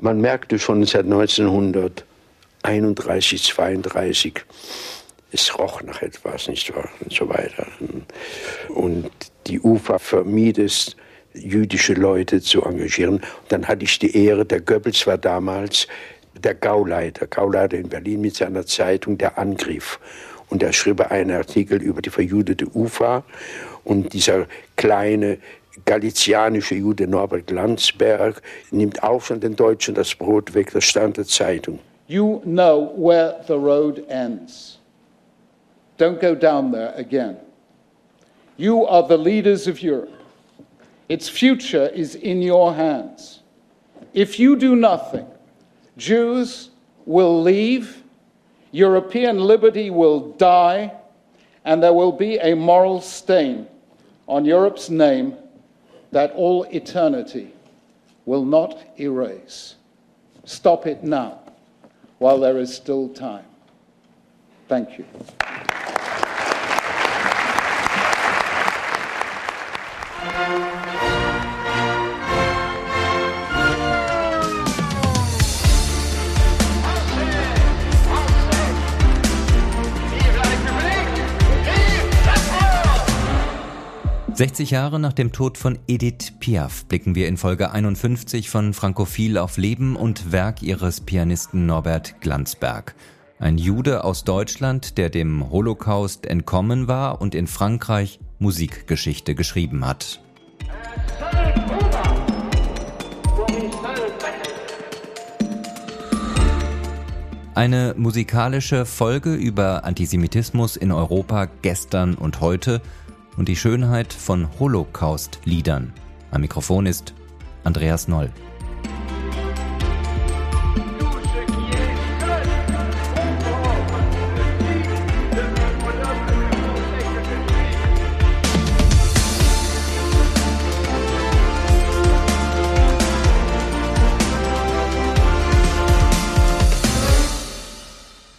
Man merkte schon seit 1931, 32, es roch nach etwas, nicht wahr? Und so weiter. Und die UFA vermied es, jüdische Leute zu engagieren. Und dann hatte ich die Ehre, der Goebbels war damals der Gauleiter, Gauleiter in Berlin mit seiner Zeitung Der Angriff. Und er schrieb einen Artikel über die verjudete UFA. Und dieser kleine Jude Norbert Landsberg nimmt auch von den Deutschen das Brot weg. Das stand der Zeitung. You know where the road ends. Don't go down there again. You are the leaders of Europe. Its future is in your hands. If you do nothing, Jews will leave, European liberty will die, and there will be a moral stain on Europe's name that all eternity will not erase. Stop it now while there is still time. Thank you. 60 Jahre nach dem Tod von Edith Piaf blicken wir in Folge 51 von Frankophil auf Leben und Werk ihres Pianisten Norbert Glanzberg. Ein Jude aus Deutschland, der dem Holocaust entkommen war und in Frankreich Musikgeschichte geschrieben hat. Eine musikalische Folge über Antisemitismus in Europa gestern und heute – und die Schönheit von Holocaust-Liedern. Am Mikrofon ist Andreas Noll.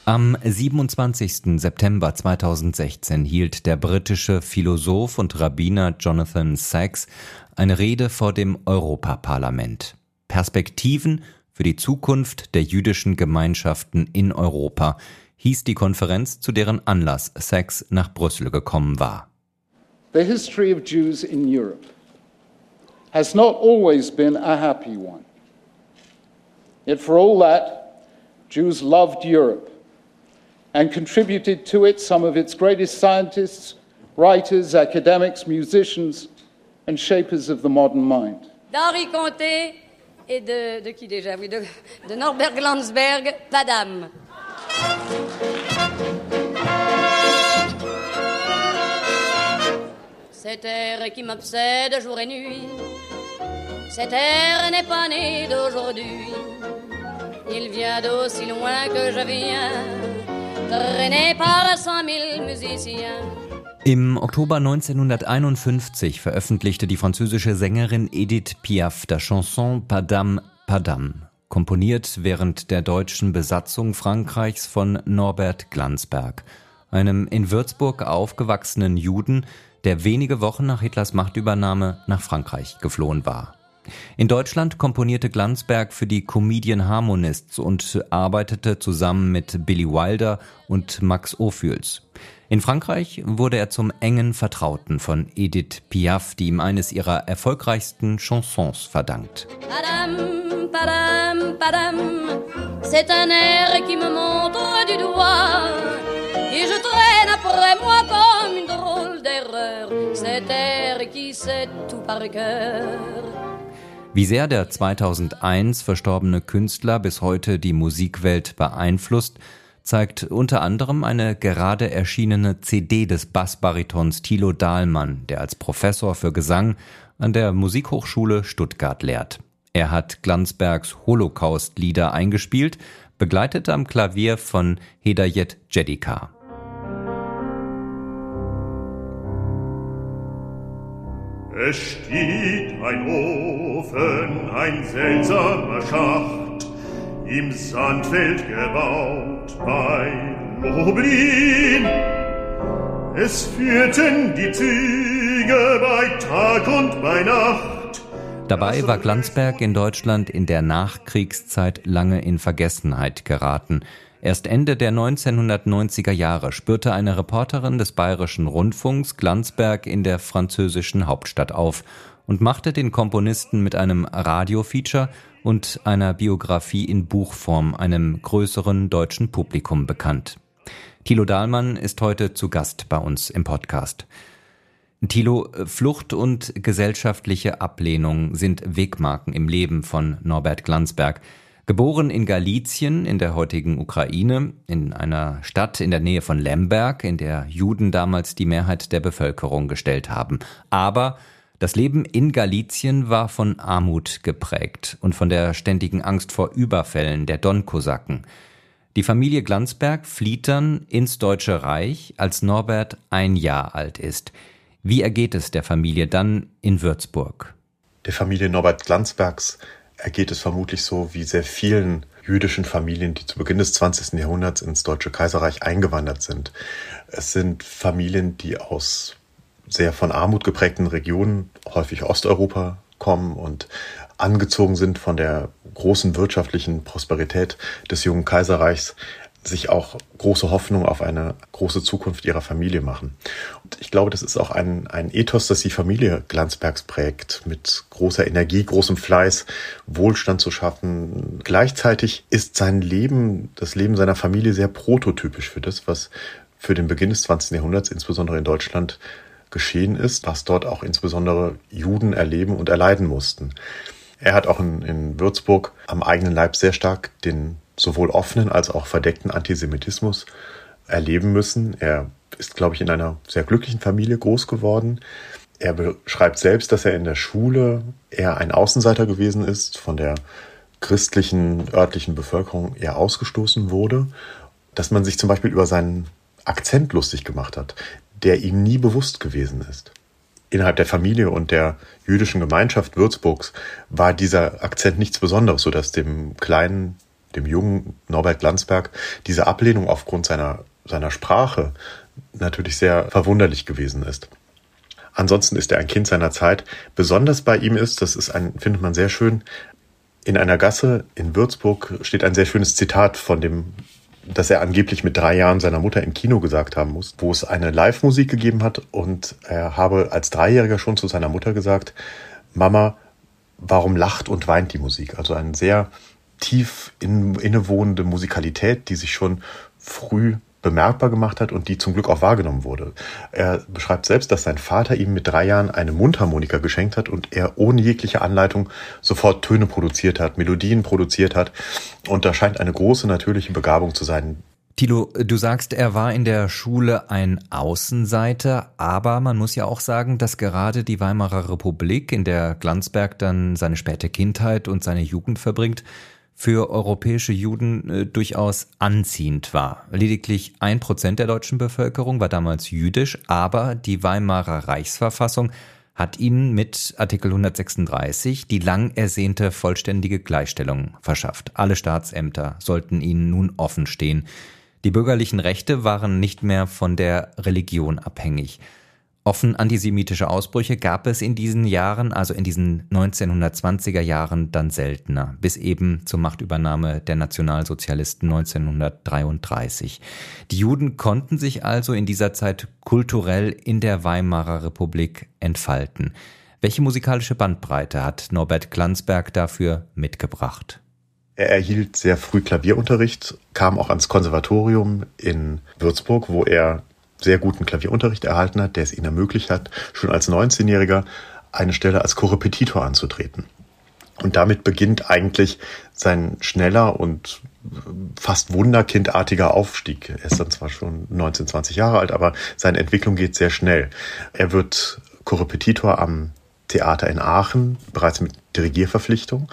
Am 27. September 2016 hielt der britische Philosoph und Rabbiner Jonathan Sachs eine Rede vor dem Europaparlament. Perspektiven für die Zukunft der jüdischen Gemeinschaften in Europa hieß die Konferenz, zu deren Anlass Sachs nach Brüssel gekommen war. The history of Jews in Europe has not always been a happy one. Yet for all that, Jews loved Europe and contributed to it some of its greatest scientists, writers, academics, musicians, and shapers of the modern mind. D'Henri Comté et de, de qui déjà? Oui, de, de Norbert Glansberg, Padam. Cet air qui m'obsède jour et nuit, cet air n'est pas né d'aujourd'hui. Il vient d'aussi loin que je viens Im Oktober 1951 veröffentlichte die französische Sängerin Edith Piaf das Chanson Padam Padam, komponiert während der deutschen Besatzung Frankreichs von Norbert Glanzberg, einem in Würzburg aufgewachsenen Juden, der wenige Wochen nach Hitlers Machtübernahme nach Frankreich geflohen war. In Deutschland komponierte Glanzberg für die Comedian Harmonists und arbeitete zusammen mit Billy Wilder und Max Ophüls. In Frankreich wurde er zum engen Vertrauten von Edith Piaf, die ihm eines ihrer erfolgreichsten Chansons verdankt. Padam, padam, padam, c'est un air qui me montre du doigt et je traîne après moi comme une drôle d'erreur cet air qui sait tout par cœur. Wie sehr der 2001 verstorbene Künstler bis heute die Musikwelt beeinflusst, zeigt unter anderem eine gerade erschienene CD des Bassbaritons Thilo Dahlmann, der als Professor für Gesang an der Musikhochschule Stuttgart lehrt. Er hat Glanzbergs Holocaust-Lieder eingespielt, begleitet am Klavier von Hedayet Jedika. Es steht ein Ofen, ein seltsamer Schacht, im Sandfeld gebaut bei Lublin. Es führten die Züge bei Tag und bei Nacht Dabei war Glanzberg in Deutschland in der Nachkriegszeit lange in Vergessenheit geraten. Erst Ende der 1990er Jahre spürte eine Reporterin des Bayerischen Rundfunks Glanzberg in der französischen Hauptstadt auf und machte den Komponisten mit einem Radiofeature und einer Biografie in Buchform einem größeren deutschen Publikum bekannt. Thilo Dahlmann ist heute zu Gast bei uns im Podcast. Thilo, Flucht und gesellschaftliche Ablehnung sind Wegmarken im Leben von Norbert Glanzberg. Geboren in Galizien in der heutigen Ukraine, in einer Stadt in der Nähe von Lemberg, in der Juden damals die Mehrheit der Bevölkerung gestellt haben. Aber das Leben in Galizien war von Armut geprägt und von der ständigen Angst vor Überfällen der Donkosaken. Die Familie Glanzberg flieht dann ins Deutsche Reich, als Norbert ein Jahr alt ist. Wie ergeht es der Familie dann in Würzburg? Der Familie Norbert Glanzbergs ergeht es vermutlich so wie sehr vielen jüdischen Familien, die zu Beginn des 20. Jahrhunderts ins Deutsche Kaiserreich eingewandert sind. Es sind Familien, die aus sehr von Armut geprägten Regionen, häufig Osteuropa, kommen und angezogen sind von der großen wirtschaftlichen Prosperität des jungen Kaiserreichs, sich auch große Hoffnung auf eine große Zukunft ihrer Familie machen. Und ich glaube, das ist auch ein, ein Ethos, das die Familie Glanzbergs prägt, mit großer Energie, großem Fleiß, Wohlstand zu schaffen. Gleichzeitig ist sein Leben, das Leben seiner Familie sehr prototypisch für das, was für den Beginn des 20. Jahrhunderts, insbesondere in Deutschland, geschehen ist, was dort auch insbesondere Juden erleben und erleiden mussten. Er hat auch in, in Würzburg am eigenen Leib sehr stark den sowohl offenen als auch verdeckten Antisemitismus erleben müssen. Er ist, glaube ich, in einer sehr glücklichen Familie groß geworden. Er beschreibt selbst, dass er in der Schule eher ein Außenseiter gewesen ist, von der christlichen örtlichen Bevölkerung eher ausgestoßen wurde, dass man sich zum Beispiel über seinen Akzent lustig gemacht hat, der ihm nie bewusst gewesen ist. Innerhalb der Familie und der jüdischen Gemeinschaft Würzburgs war dieser Akzent nichts Besonderes, sodass dem kleinen dem jungen Norbert Landsberg, diese Ablehnung aufgrund seiner, seiner Sprache natürlich sehr verwunderlich gewesen ist. Ansonsten ist er ein Kind seiner Zeit. Besonders bei ihm ist, das ist ein, findet man sehr schön, in einer Gasse in Würzburg steht ein sehr schönes Zitat von dem, das er angeblich mit drei Jahren seiner Mutter im Kino gesagt haben muss, wo es eine Live-Musik gegeben hat und er habe als Dreijähriger schon zu seiner Mutter gesagt, Mama, warum lacht und weint die Musik? Also ein sehr tief in, innewohnende Musikalität, die sich schon früh bemerkbar gemacht hat und die zum Glück auch wahrgenommen wurde. Er beschreibt selbst, dass sein Vater ihm mit drei Jahren eine Mundharmonika geschenkt hat und er ohne jegliche Anleitung sofort Töne produziert hat, Melodien produziert hat. Und da scheint eine große natürliche Begabung zu sein. Tilo, du sagst, er war in der Schule ein Außenseiter, aber man muss ja auch sagen, dass gerade die Weimarer Republik, in der Glanzberg dann seine späte Kindheit und seine Jugend verbringt, für europäische Juden äh, durchaus anziehend war. Lediglich ein Prozent der deutschen Bevölkerung war damals jüdisch, aber die Weimarer Reichsverfassung hat ihnen mit Artikel 136 die lang ersehnte vollständige Gleichstellung verschafft. Alle Staatsämter sollten ihnen nun offen stehen. Die bürgerlichen Rechte waren nicht mehr von der Religion abhängig. Offen antisemitische Ausbrüche gab es in diesen Jahren, also in diesen 1920er Jahren, dann seltener, bis eben zur Machtübernahme der Nationalsozialisten 1933. Die Juden konnten sich also in dieser Zeit kulturell in der Weimarer Republik entfalten. Welche musikalische Bandbreite hat Norbert Glanzberg dafür mitgebracht? Er erhielt sehr früh Klavierunterricht, kam auch ans Konservatorium in Würzburg, wo er sehr guten Klavierunterricht erhalten hat, der es ihm ermöglicht hat, schon als 19-Jähriger eine Stelle als Korrepetitor anzutreten. Und damit beginnt eigentlich sein schneller und fast wunderkindartiger Aufstieg. Er ist dann zwar schon 19, 20 Jahre alt, aber seine Entwicklung geht sehr schnell. Er wird Korrepetitor am Theater in Aachen, bereits mit Dirigierverpflichtung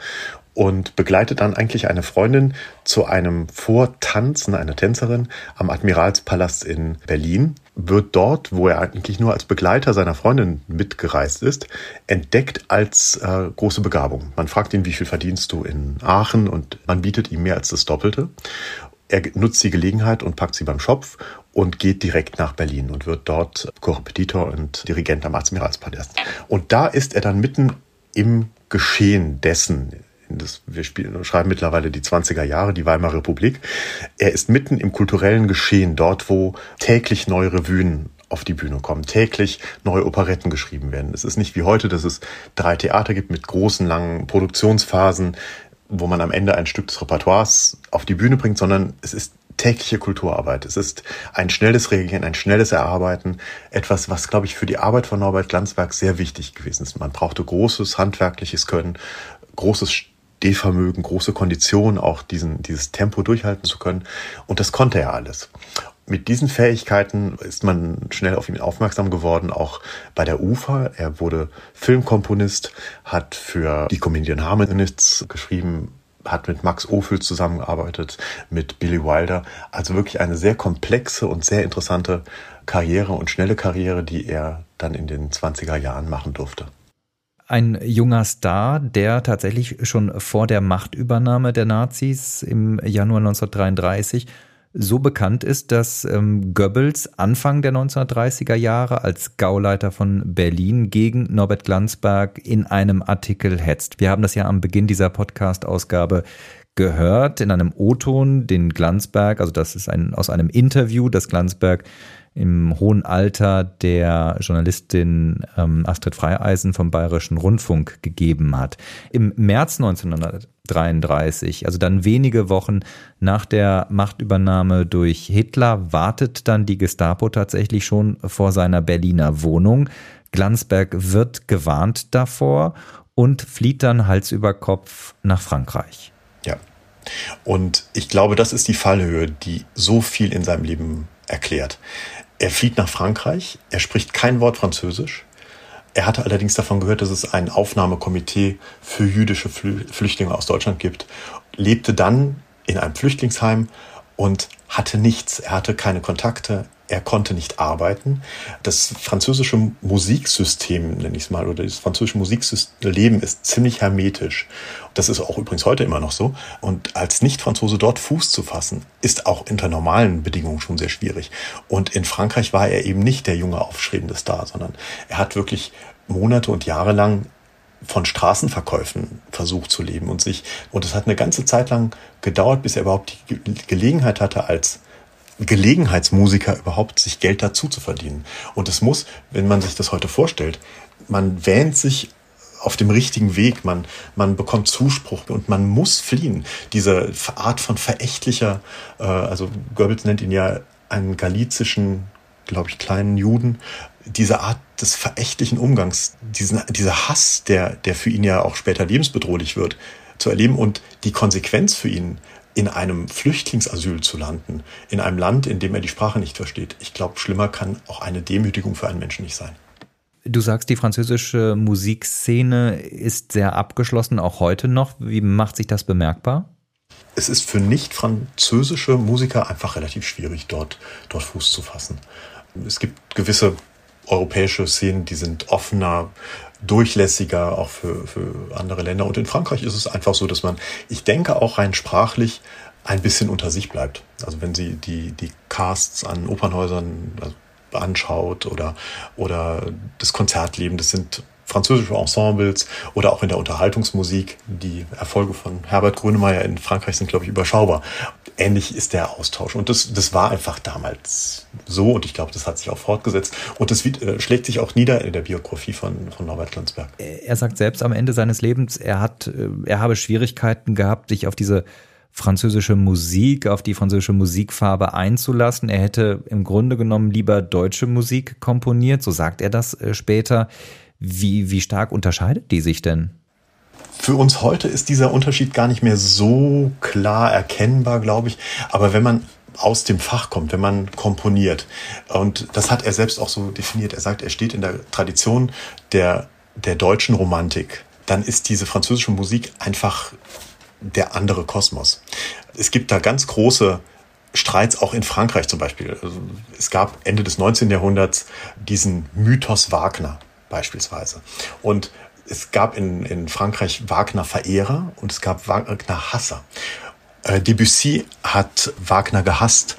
und begleitet dann eigentlich eine Freundin zu einem Vortanzen einer Tänzerin am Admiralspalast in Berlin, wird dort, wo er eigentlich nur als Begleiter seiner Freundin mitgereist ist, entdeckt als äh, große Begabung. Man fragt ihn, wie viel verdienst du in Aachen und man bietet ihm mehr als das Doppelte. Er nutzt die Gelegenheit und packt sie beim Schopf und geht direkt nach Berlin und wird dort Korrepetitor und Dirigent am Admiralspalast. Und da ist er dann mitten im Geschehen dessen, das, wir spielen, schreiben mittlerweile die 20er Jahre, die Weimarer Republik. Er ist mitten im kulturellen Geschehen, dort, wo täglich neue Revuen auf die Bühne kommen, täglich neue Operetten geschrieben werden. Es ist nicht wie heute, dass es drei Theater gibt mit großen, langen Produktionsphasen, wo man am Ende ein Stück des Repertoires auf die Bühne bringt, sondern es ist tägliche Kulturarbeit. Es ist ein schnelles Reagieren, ein schnelles Erarbeiten. Etwas, was, glaube ich, für die Arbeit von Norbert Glanzberg sehr wichtig gewesen ist. Man brauchte großes handwerkliches Können, großes Stehvermögen, große Kondition, auch diesen, dieses Tempo durchhalten zu können. Und das konnte er alles. Mit diesen Fähigkeiten ist man schnell auf ihn aufmerksam geworden, auch bei der UFA. Er wurde Filmkomponist, hat für die Comedian Harmonists geschrieben, hat mit Max Ophüls zusammengearbeitet, mit Billy Wilder. Also wirklich eine sehr komplexe und sehr interessante Karriere und schnelle Karriere, die er dann in den 20er Jahren machen durfte. Ein junger Star, der tatsächlich schon vor der Machtübernahme der Nazis im Januar 1933 so bekannt ist, dass ähm, Goebbels Anfang der 1930er Jahre als Gauleiter von Berlin gegen Norbert Glanzberg in einem Artikel hetzt. Wir haben das ja am Beginn dieser Podcast-Ausgabe gehört in einem O-Ton, den Glanzberg, also das ist ein, aus einem Interview, das Glanzberg im hohen Alter der Journalistin ähm, Astrid Freieisen vom Bayerischen Rundfunk gegeben hat. Im März 1933, also dann wenige Wochen nach der Machtübernahme durch Hitler, wartet dann die Gestapo tatsächlich schon vor seiner Berliner Wohnung. Glanzberg wird gewarnt davor und flieht dann Hals über Kopf nach Frankreich. Ja. Und ich glaube, das ist die Fallhöhe, die so viel in seinem Leben erklärt. Er flieht nach Frankreich, er spricht kein Wort Französisch. Er hatte allerdings davon gehört, dass es ein Aufnahmekomitee für jüdische Flüchtlinge aus Deutschland gibt, lebte dann in einem Flüchtlingsheim und hatte nichts. Er hatte keine Kontakte, er konnte nicht arbeiten. Das französische Musiksystem, nenne ich es mal, oder das französische Musikleben ist ziemlich hermetisch. Das ist auch übrigens heute immer noch so. Und als Nicht-Franzose dort Fuß zu fassen, ist auch unter normalen Bedingungen schon sehr schwierig. Und in Frankreich war er eben nicht der junge aufstrebende Star, sondern er hat wirklich Monate und Jahre lang von Straßenverkäufen versucht zu leben und sich, und es hat eine ganze Zeit lang gedauert, bis er überhaupt die Gelegenheit hatte, als Gelegenheitsmusiker überhaupt sich Geld dazu zu verdienen. Und es muss, wenn man sich das heute vorstellt, man wähnt sich auf dem richtigen Weg, man, man bekommt Zuspruch und man muss fliehen. Diese Art von verächtlicher, äh, also Goebbels nennt ihn ja einen galizischen, glaube ich, kleinen Juden, diese Art des verächtlichen Umgangs, diesen, dieser Hass, der, der für ihn ja auch später lebensbedrohlich wird, zu erleben und die Konsequenz für ihn, in einem Flüchtlingsasyl zu landen, in einem Land, in dem er die Sprache nicht versteht. Ich glaube, schlimmer kann auch eine Demütigung für einen Menschen nicht sein. Du sagst, die französische Musikszene ist sehr abgeschlossen, auch heute noch. Wie macht sich das bemerkbar? Es ist für nicht französische Musiker einfach relativ schwierig, dort, dort Fuß zu fassen. Es gibt gewisse europäische Szenen, die sind offener, durchlässiger, auch für, für andere Länder. Und in Frankreich ist es einfach so, dass man, ich denke auch rein sprachlich, ein bisschen unter sich bleibt. Also wenn Sie die, die Casts an Opernhäusern also anschaut oder, oder das Konzertleben, das sind französische Ensembles oder auch in der Unterhaltungsmusik. Die Erfolge von Herbert Grönemeyer in Frankreich sind, glaube ich, überschaubar. Ähnlich ist der Austausch. Und das, das war einfach damals so und ich glaube, das hat sich auch fortgesetzt. Und das äh, schlägt sich auch nieder in der Biografie von, von Norbert Landsberg. Er sagt selbst am Ende seines Lebens, er hat, äh, er habe Schwierigkeiten gehabt, sich auf diese französische Musik, auf die französische Musikfarbe einzulassen. Er hätte im Grunde genommen lieber deutsche Musik komponiert, so sagt er das äh, später. Wie, wie stark unterscheidet die sich denn? Für uns heute ist dieser Unterschied gar nicht mehr so klar erkennbar, glaube ich. Aber wenn man aus dem Fach kommt, wenn man komponiert, und das hat er selbst auch so definiert, er sagt, er steht in der Tradition der, der deutschen Romantik, dann ist diese französische Musik einfach der andere Kosmos. Es gibt da ganz große Streits auch in Frankreich zum Beispiel. Also es gab Ende des 19. Jahrhunderts diesen Mythos Wagner beispielsweise. Und es gab in, in Frankreich Wagner-Verehrer und es gab Wagner-Hasser. Äh, Debussy hat Wagner gehasst.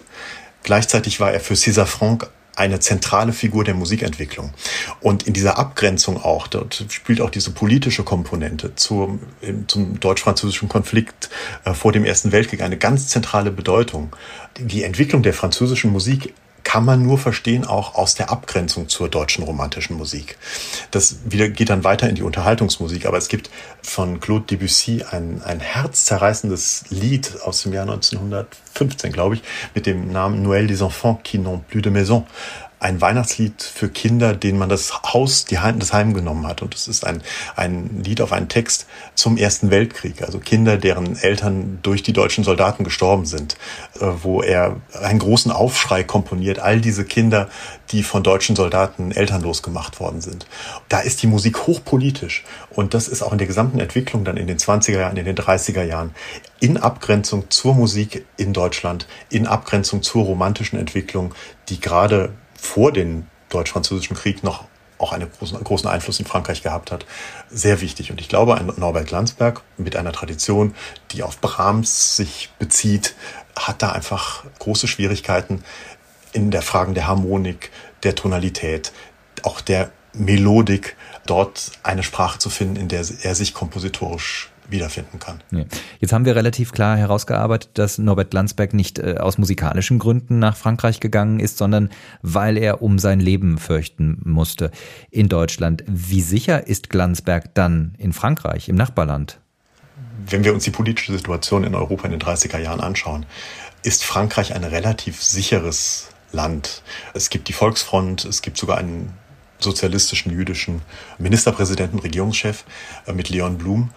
Gleichzeitig war er für César Franck eine zentrale Figur der Musikentwicklung. Und in dieser Abgrenzung auch, dort spielt auch diese politische Komponente zum, zum deutsch-französischen Konflikt äh, vor dem Ersten Weltkrieg eine ganz zentrale Bedeutung. Die Entwicklung der französischen Musik kann man nur verstehen auch aus der Abgrenzung zur deutschen romantischen Musik. Das wieder geht dann weiter in die Unterhaltungsmusik, aber es gibt von Claude Debussy ein, ein herzzerreißendes Lied aus dem Jahr 1915, glaube ich, mit dem Namen Noël des Enfants qui n'ont plus de maison ein Weihnachtslied für Kinder, denen man das Haus, die Heim, das Heim genommen hat. Und es ist ein, ein Lied auf einen Text zum Ersten Weltkrieg. Also Kinder, deren Eltern durch die deutschen Soldaten gestorben sind, äh, wo er einen großen Aufschrei komponiert. All diese Kinder, die von deutschen Soldaten elternlos gemacht worden sind. Da ist die Musik hochpolitisch. Und das ist auch in der gesamten Entwicklung dann in den 20er Jahren, in den 30er Jahren in Abgrenzung zur Musik in Deutschland, in Abgrenzung zur romantischen Entwicklung, die gerade vor dem Deutsch-Französischen Krieg noch auch einen großen, großen Einfluss in Frankreich gehabt hat, sehr wichtig. Und ich glaube, ein Norbert Landsberg mit einer Tradition, die auf Brahms sich bezieht, hat da einfach große Schwierigkeiten in der Frage der Harmonik, der Tonalität, auch der Melodik, dort eine Sprache zu finden, in der er sich kompositorisch wiederfinden kann. Ja. Jetzt haben wir relativ klar herausgearbeitet, dass Norbert Landsberg nicht äh, aus musikalischen Gründen nach Frankreich gegangen ist, sondern weil er um sein Leben fürchten musste in Deutschland. Wie sicher ist Landsberg dann in Frankreich, im Nachbarland? Wenn wir uns die politische Situation in Europa in den 30er Jahren anschauen, ist Frankreich ein relativ sicheres Land. Es gibt die Volksfront, es gibt sogar einen sozialistischen jüdischen Ministerpräsidenten, Regierungschef äh, mit Leon Blum.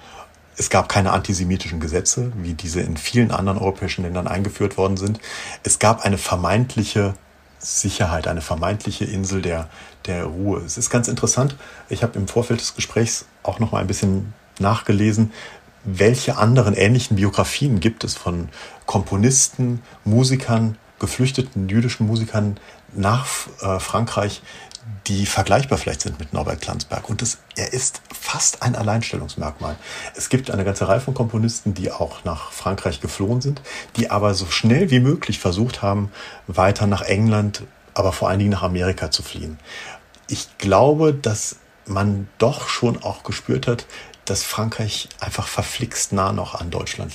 Es gab keine antisemitischen Gesetze, wie diese in vielen anderen europäischen Ländern eingeführt worden sind. Es gab eine vermeintliche Sicherheit, eine vermeintliche Insel der, der Ruhe. Es ist ganz interessant. Ich habe im Vorfeld des Gesprächs auch noch mal ein bisschen nachgelesen, welche anderen ähnlichen Biografien gibt es von Komponisten, Musikern, geflüchteten jüdischen Musikern nach äh, Frankreich, die vergleichbar vielleicht sind mit Norbert Klansberg. Und das, er ist fast ein Alleinstellungsmerkmal. Es gibt eine ganze Reihe von Komponisten, die auch nach Frankreich geflohen sind, die aber so schnell wie möglich versucht haben, weiter nach England, aber vor allen Dingen nach Amerika zu fliehen. Ich glaube, dass man doch schon auch gespürt hat, dass Frankreich einfach verflixt nah noch an Deutschland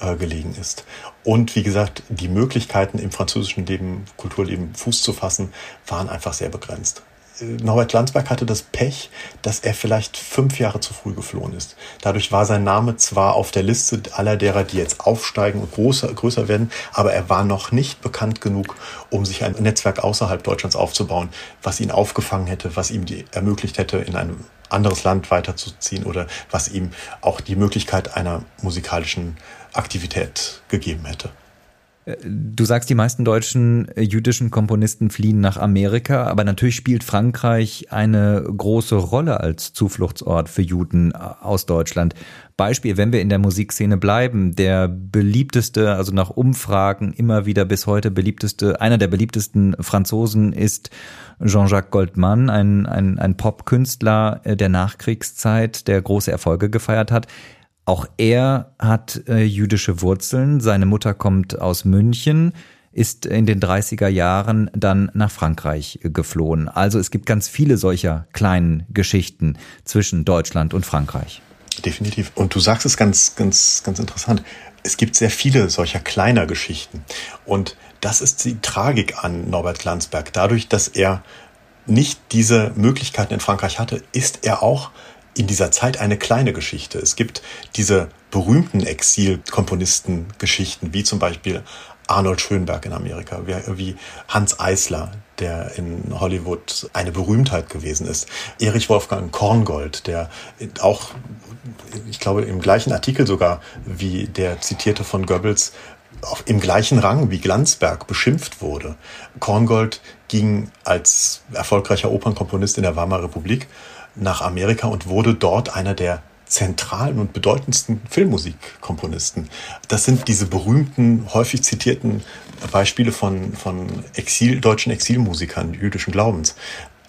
äh, gelegen ist. Und wie gesagt, die Möglichkeiten im französischen Leben, Kulturleben Fuß zu fassen, waren einfach sehr begrenzt. Äh, Norbert Landsberg hatte das Pech, dass er vielleicht fünf Jahre zu früh geflohen ist. Dadurch war sein Name zwar auf der Liste aller derer, die jetzt aufsteigen und größer, größer werden, aber er war noch nicht bekannt genug, um sich ein Netzwerk außerhalb Deutschlands aufzubauen, was ihn aufgefangen hätte, was ihm die, ermöglicht hätte, in einem anderes Land weiterzuziehen oder was ihm auch die Möglichkeit einer musikalischen Aktivität gegeben hätte. Du sagst, die meisten deutschen äh, jüdischen Komponisten fliehen nach Amerika, aber natürlich spielt Frankreich eine große Rolle als Zufluchtsort für Juden äh, aus Deutschland. Beispiel, wenn wir in der Musikszene bleiben, der beliebteste, also nach Umfragen immer wieder bis heute beliebteste, einer der beliebtesten Franzosen ist Jean-Jacques Goldman, ein, ein, ein Popkünstler äh, der Nachkriegszeit, der große Erfolge gefeiert hat. Auch er hat äh, jüdische Wurzeln. Seine Mutter kommt aus München, ist in den 30er Jahren dann nach Frankreich geflohen. Also es gibt ganz viele solcher kleinen Geschichten zwischen Deutschland und Frankreich. Definitiv. Und du sagst es ganz, ganz, ganz interessant. Es gibt sehr viele solcher kleiner Geschichten. Und das ist die Tragik an Norbert Glanzberg. Dadurch, dass er nicht diese Möglichkeiten in Frankreich hatte, ist er auch in dieser Zeit eine kleine Geschichte. Es gibt diese berühmten Exilkomponisten-Geschichten, wie zum Beispiel Arnold Schönberg in Amerika, wie Hans Eisler, der in Hollywood eine Berühmtheit gewesen ist. Erich Wolfgang Korngold, der auch, ich glaube, im gleichen Artikel sogar wie der zitierte von Goebbels, im gleichen Rang wie Glanzberg beschimpft wurde. Korngold ging als erfolgreicher Opernkomponist in der Weimarer Republik nach Amerika und wurde dort einer der zentralen und bedeutendsten Filmmusikkomponisten. Das sind diese berühmten, häufig zitierten Beispiele von, von Exil, deutschen Exilmusikern jüdischen Glaubens.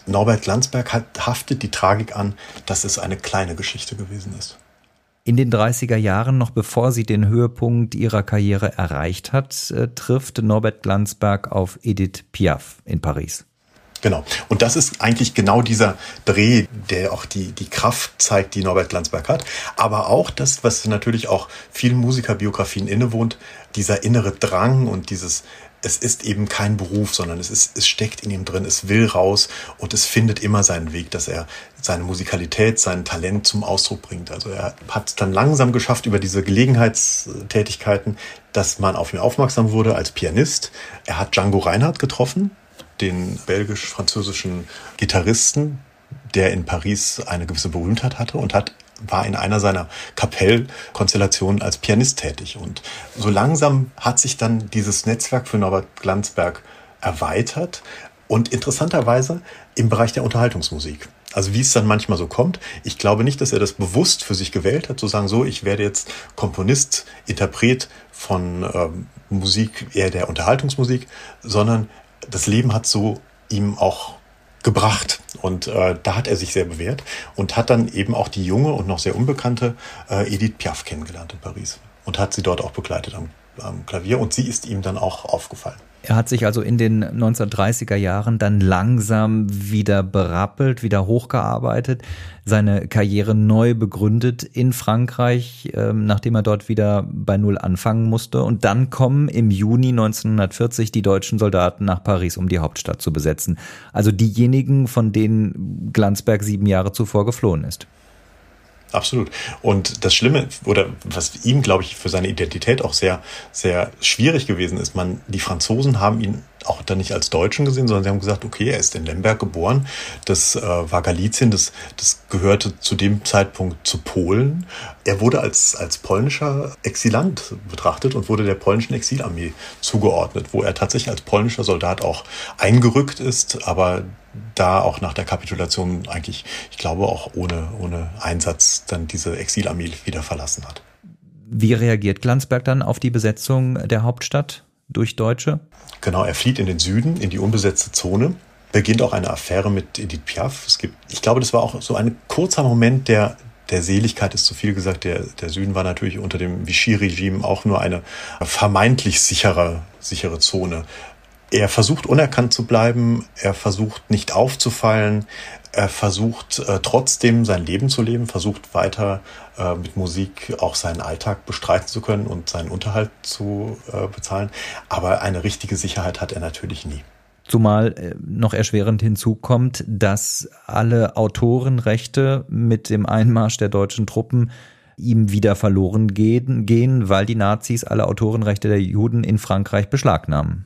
Norbert Landsberg hat, haftet die Tragik an, dass es eine kleine Geschichte gewesen ist. In den 30er Jahren, noch bevor sie den Höhepunkt ihrer Karriere erreicht hat, äh, trifft Norbert Landsberg auf Edith Piaf in Paris. Genau. Und das ist eigentlich genau dieser Dreh, der auch die, die Kraft zeigt, die Norbert Glanzberg hat. Aber auch das, was natürlich auch vielen Musikerbiografien innewohnt, dieser innere Drang und dieses, es ist eben kein Beruf, sondern es ist, es steckt in ihm drin, es will raus und es findet immer seinen Weg, dass er seine Musikalität, sein Talent zum Ausdruck bringt. Also er hat es dann langsam geschafft über diese Gelegenheitstätigkeiten, dass man auf ihn aufmerksam wurde als Pianist. Er hat Django Reinhardt getroffen, den belgisch-französischen Gitarristen, der in Paris eine gewisse Berühmtheit hatte und hat war in einer seiner Kapellkonstellationen als Pianist tätig. Und so langsam hat sich dann dieses Netzwerk für Norbert Glanzberg erweitert und interessanterweise im Bereich der Unterhaltungsmusik. Also wie es dann manchmal so kommt. Ich glaube nicht, dass er das bewusst für sich gewählt hat, zu sagen, so, ich werde jetzt Komponist, Interpret von ähm, Musik, eher der Unterhaltungsmusik, sondern das Leben hat so ihm auch gebracht. Und äh, da hat er sich sehr bewährt und hat dann eben auch die junge und noch sehr unbekannte äh, Edith Piaf kennengelernt in Paris und hat sie dort auch begleitet am, am Klavier und sie ist ihm dann auch aufgefallen. Er hat sich also in den 1930er Jahren dann langsam wieder berappelt, wieder hochgearbeitet, seine Karriere neu begründet in Frankreich, ähm, nachdem er dort wieder bei Null anfangen musste. Und dann kommen im Juni 1940 die deutschen Soldaten nach Paris, um die Hauptstadt zu besetzen. Also diejenigen, von denen Glanzberg sieben Jahre zuvor geflohen ist. Absolut. Und das Schlimme, oder was ihm, glaube ich, für seine Identität auch sehr, sehr schwierig gewesen ist, man, die Franzosen haben ihn auch dann nicht als Deutschen gesehen, sondern sie haben gesagt, okay, er ist in Lemberg geboren. Das äh, war Galizien, das, das gehörte zu dem Zeitpunkt zu Polen. Er wurde als, als polnischer Exilant betrachtet und wurde der polnischen Exilarmee zugeordnet, wo er tatsächlich als polnischer Soldat auch eingerückt ist, aber da auch nach der Kapitulation eigentlich, ich glaube, auch ohne, ohne Einsatz dann diese Exilarmee wieder verlassen hat. Wie reagiert Glanzberg dann auf die Besetzung der Hauptstadt durch Deutsche? Genau, er flieht in den Süden, in die unbesetzte Zone, beginnt auch eine Affäre mit Edith Piaf. Es gibt, ich glaube, das war auch so ein kurzer Moment der, der Seligkeit ist zu viel gesagt. Der, der Süden war natürlich unter dem Vichy-Regime auch nur eine vermeintlich sichere, sichere Zone. Er versucht unerkannt zu bleiben, er versucht nicht aufzufallen, er versucht äh, trotzdem sein Leben zu leben, versucht weiter äh, mit Musik auch seinen Alltag bestreiten zu können und seinen Unterhalt zu äh, bezahlen. Aber eine richtige Sicherheit hat er natürlich nie. Zumal äh, noch erschwerend hinzukommt, dass alle Autorenrechte mit dem Einmarsch der deutschen Truppen ihm wieder verloren gehen, gehen, weil die Nazis alle Autorenrechte der Juden in Frankreich beschlagnahmen.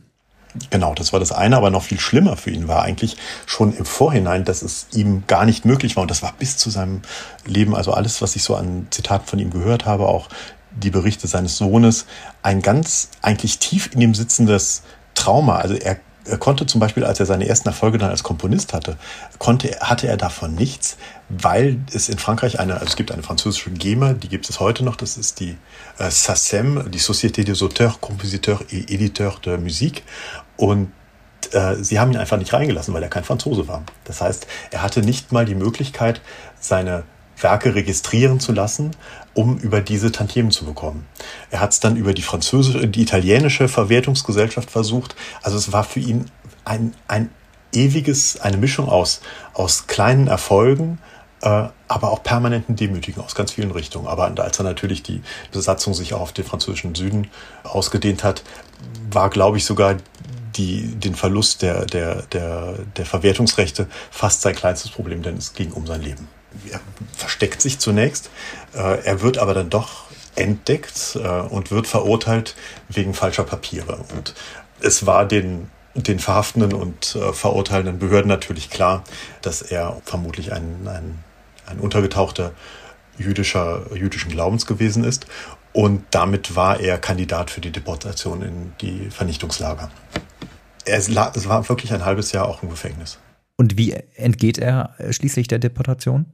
Genau, das war das eine, aber noch viel schlimmer für ihn war eigentlich schon im Vorhinein, dass es ihm gar nicht möglich war und das war bis zu seinem Leben, also alles, was ich so an Zitaten von ihm gehört habe, auch die Berichte seines Sohnes, ein ganz eigentlich tief in ihm sitzendes Trauma. Also er er konnte zum Beispiel, als er seine ersten Erfolge dann als Komponist hatte, konnte, hatte er davon nichts, weil es in Frankreich eine, also es gibt eine französische GEMA, die gibt es heute noch, das ist die äh, SACEM, die Société des Auteurs, Compositeurs et Éditeurs de Musique. Und äh, sie haben ihn einfach nicht reingelassen, weil er kein Franzose war. Das heißt, er hatte nicht mal die Möglichkeit, seine Werke registrieren zu lassen, um über diese Tantiemen zu bekommen. Er hat es dann über die französische, die italienische Verwertungsgesellschaft versucht. Also es war für ihn ein, ein ewiges, eine Mischung aus, aus kleinen Erfolgen, äh, aber auch permanenten Demütigen aus ganz vielen Richtungen. Aber als er natürlich die Besatzung sich auch auf den französischen Süden ausgedehnt hat, war, glaube ich, sogar die, den Verlust der, der, der, der Verwertungsrechte fast sein kleinstes Problem, denn es ging um sein Leben er versteckt sich zunächst, äh, er wird aber dann doch entdeckt äh, und wird verurteilt wegen falscher Papiere. Und es war den, den verhaftenden und äh, verurteilenden Behörden natürlich klar, dass er vermutlich ein, ein, ein untergetauchter jüdischer, jüdischen Glaubens gewesen ist. Und damit war er Kandidat für die Deportation in die Vernichtungslager. Er, es war wirklich ein halbes Jahr auch im Gefängnis. Und wie entgeht er schließlich der Deportation?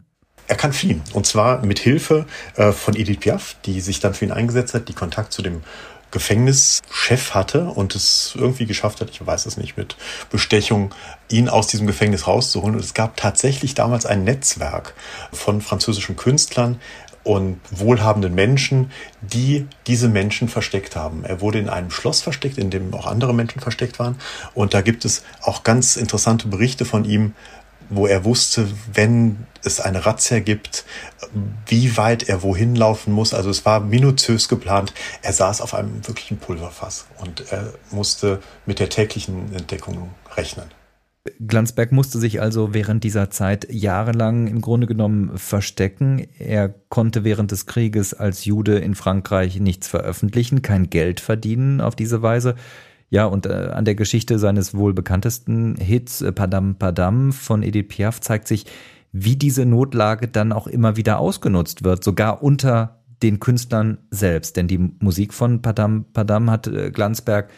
Er kann fliehen. Und zwar mit Hilfe äh, von Edith Piaf, die sich dann für ihn eingesetzt hat, die Kontakt zu dem Gefängnischef hatte und es irgendwie geschafft hat, ich weiß es nicht, mit Bestechung, ihn aus diesem Gefängnis rauszuholen. Und es gab tatsächlich damals ein Netzwerk von französischen Künstlern und wohlhabenden Menschen, die diese Menschen versteckt haben. Er wurde in einem Schloss versteckt, in dem auch andere Menschen versteckt waren. Und da gibt es auch ganz interessante Berichte von ihm, wo er wusste, wenn es eine Razzia gibt, wie weit er wohin laufen muss. Also es war minutiös geplant. Er saß auf einem wirklichen Pulverfass und er musste mit der täglichen Entdeckung rechnen. Glanzberg musste sich also während dieser Zeit jahrelang im Grunde genommen verstecken. Er konnte während des Krieges als Jude in Frankreich nichts veröffentlichen, kein Geld verdienen auf diese Weise. Ja, und äh, an der Geschichte seines wohl bekanntesten Hits äh, Padam Padam von Edith Piaf zeigt sich, wie diese Notlage dann auch immer wieder ausgenutzt wird, sogar unter den Künstlern selbst. Denn die Musik von Padam Padam hat äh, Glanzberg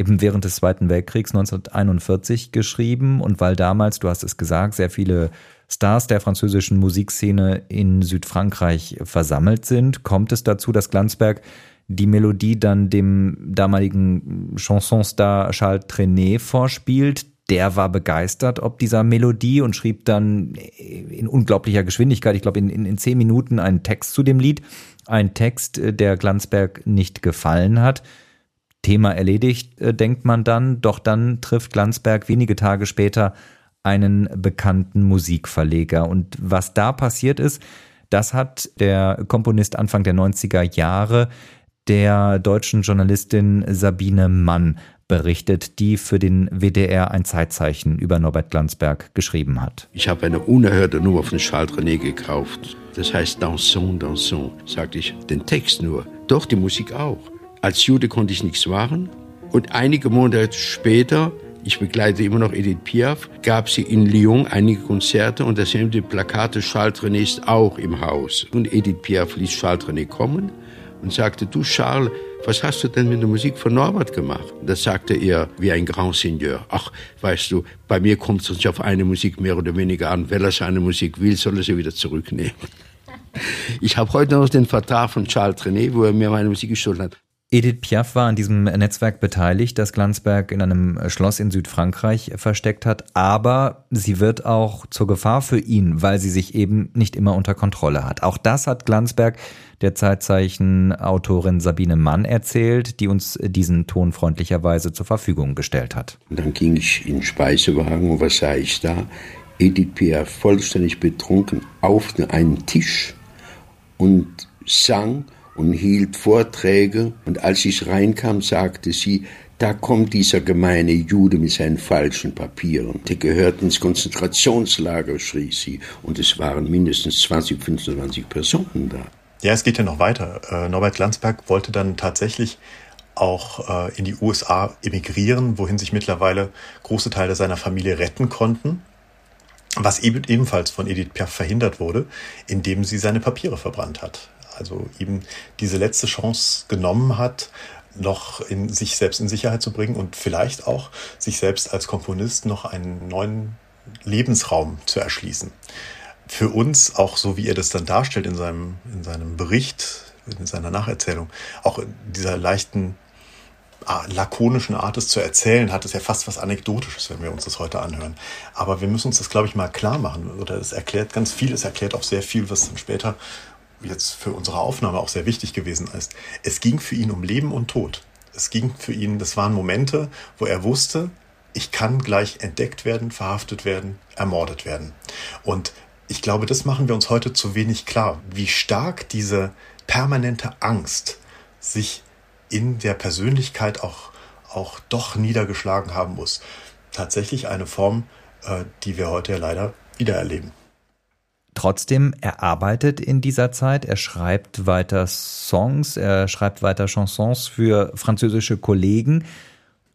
eben während des Zweiten Weltkriegs 1941 geschrieben und weil damals, du hast es gesagt, sehr viele Stars der französischen Musikszene in Südfrankreich versammelt sind, kommt es dazu, dass Glanzberg die Melodie dann dem damaligen Chansonstar Charles Trenet vorspielt. Der war begeistert ob dieser Melodie und schrieb dann in unglaublicher Geschwindigkeit, ich glaube in, in, in zehn Minuten, einen Text zu dem Lied. Ein Text, der Glanzberg nicht gefallen hat. Thema erledigt, äh, denkt man dann, doch dann trifft Glanzberg wenige Tage später einen bekannten Musikverleger. Und was da passiert ist, das hat der Komponist Anfang der 90er Jahre der deutschen Journalistin Sabine Mann berichtet, die für den WDR ein Zeitzeichen über Norbert Glanzberg geschrieben hat. Ich habe eine unerhörte Nummer von Charles René gekauft. Das heißt Dansons, Dansons, sagte ich. Den Text nur, doch die Musik auch. Als Jude konnte ich nichts machen. Und einige Monate später, ich begleite immer noch Edith Piaf, gab sie in Lyon einige Konzerte und da sind die Plakate Charles René ist auch im Haus. Und Edith Piaf ließ Charles René kommen und sagte, du Charles, was hast du denn mit der Musik von Norbert gemacht? Das sagte er wie ein Grand Seigneur. Ach, weißt du, bei mir kommt es nicht auf eine Musik mehr oder weniger an. Wenn er seine Musik will, soll er sie wieder zurücknehmen. Ich habe heute noch den Vertrag von Charles René, wo er mir meine Musik gestohlen hat. Edith Piaf war an diesem Netzwerk beteiligt, das Glanzberg in einem Schloss in Südfrankreich versteckt hat, aber sie wird auch zur Gefahr für ihn, weil sie sich eben nicht immer unter Kontrolle hat. Auch das hat Glanzberg der Zeitzeichen-Autorin Sabine Mann erzählt, die uns diesen Ton freundlicherweise zur Verfügung gestellt hat. Dann ging ich in den Speisewagen und was sah ich da? Edith Piaf vollständig betrunken auf einen Tisch und sang und hielt Vorträge. Und als ich reinkam, sagte sie, da kommt dieser gemeine Jude mit seinen falschen Papieren. Der gehört ins Konzentrationslager, schrie sie. Und es waren mindestens 20, 25 Personen da. Ja, es geht ja noch weiter. Äh, Norbert Glanzberg wollte dann tatsächlich auch äh, in die USA emigrieren, wohin sich mittlerweile große Teile seiner Familie retten konnten. Was eben ebenfalls von Edith Piaf verhindert wurde, indem sie seine Papiere verbrannt hat also eben diese letzte Chance genommen hat, noch in sich selbst in Sicherheit zu bringen und vielleicht auch sich selbst als Komponist noch einen neuen Lebensraum zu erschließen. Für uns, auch so wie er das dann darstellt in seinem, in seinem Bericht, in seiner Nacherzählung, auch in dieser leichten lakonischen Art, es zu erzählen, hat es ja fast was Anekdotisches, wenn wir uns das heute anhören. Aber wir müssen uns das, glaube ich, mal klar machen. Oder es erklärt ganz viel, es erklärt auch sehr viel, was dann später jetzt für unsere Aufnahme auch sehr wichtig gewesen ist. Es ging für ihn um Leben und Tod. Es ging für ihn, das waren Momente, wo er wusste, ich kann gleich entdeckt werden, verhaftet werden, ermordet werden. Und ich glaube, das machen wir uns heute zu wenig klar, wie stark diese permanente Angst sich in der Persönlichkeit auch, auch doch niedergeschlagen haben muss. Tatsächlich eine Form, äh, die wir heute ja leider wieder erleben. Trotzdem, er arbeitet in dieser Zeit, er schreibt weiter Songs, er schreibt weiter Chansons für französische Kollegen.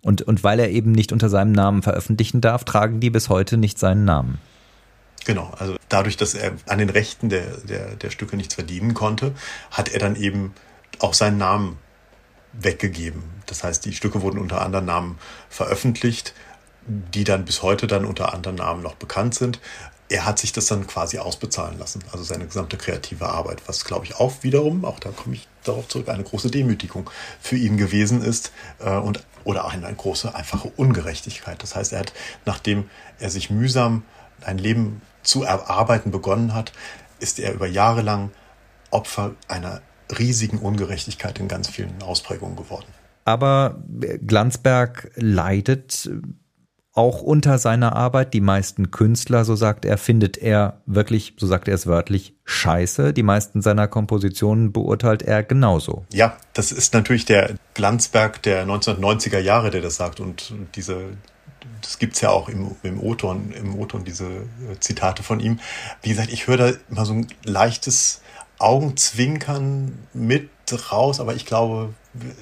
Und, und weil er eben nicht unter seinem Namen veröffentlichen darf, tragen die bis heute nicht seinen Namen. Genau, also dadurch, dass er an den Rechten der, der, der Stücke nichts verdienen konnte, hat er dann eben auch seinen Namen weggegeben. Das heißt, die Stücke wurden unter anderen Namen veröffentlicht, die dann bis heute dann unter anderen Namen noch bekannt sind er hat sich das dann quasi ausbezahlen lassen, also seine gesamte kreative Arbeit, was glaube ich auch wiederum, auch da komme ich darauf zurück, eine große Demütigung für ihn gewesen ist äh, und oder auch eine, eine große einfache Ungerechtigkeit. Das heißt, er hat, nachdem er sich mühsam ein Leben zu erarbeiten begonnen hat, ist er über Jahre lang Opfer einer riesigen Ungerechtigkeit in ganz vielen Ausprägungen geworden. Aber Glanzberg leidet auch unter seiner Arbeit. Die meisten Künstler, so sagt er, findet er wirklich, so sagt er es wörtlich, scheiße. Die meisten seiner Kompositionen beurteilt er genauso. Ja, das ist natürlich der Glanzberg der 1990er Jahre, der das sagt. Und diese, das gibt's ja auch im, im O-Ton, im O-Ton, diese Zitate von ihm. Wie gesagt, ich höre da immer so ein leichtes Augenzwinkern mit raus, aber ich glaube,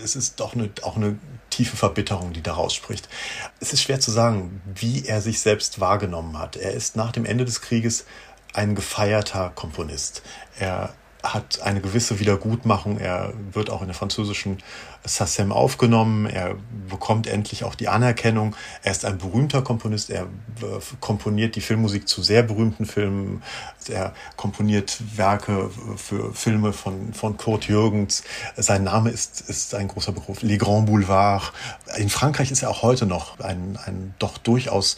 es ist doch eine, auch eine tiefe Verbitterung, die daraus spricht. Es ist schwer zu sagen, wie er sich selbst wahrgenommen hat. Er ist nach dem Ende des Krieges ein gefeierter Komponist. Er hat eine gewisse Wiedergutmachung. Er wird auch in der französischen SACEM aufgenommen. Er bekommt endlich auch die Anerkennung. Er ist ein berühmter Komponist. Er komponiert die Filmmusik zu sehr berühmten Filmen. Er komponiert Werke für Filme von, von Kurt Jürgens. Sein Name ist, ist ein großer Beruf. Les Grands Boulevards. In Frankreich ist er auch heute noch ein, ein doch durchaus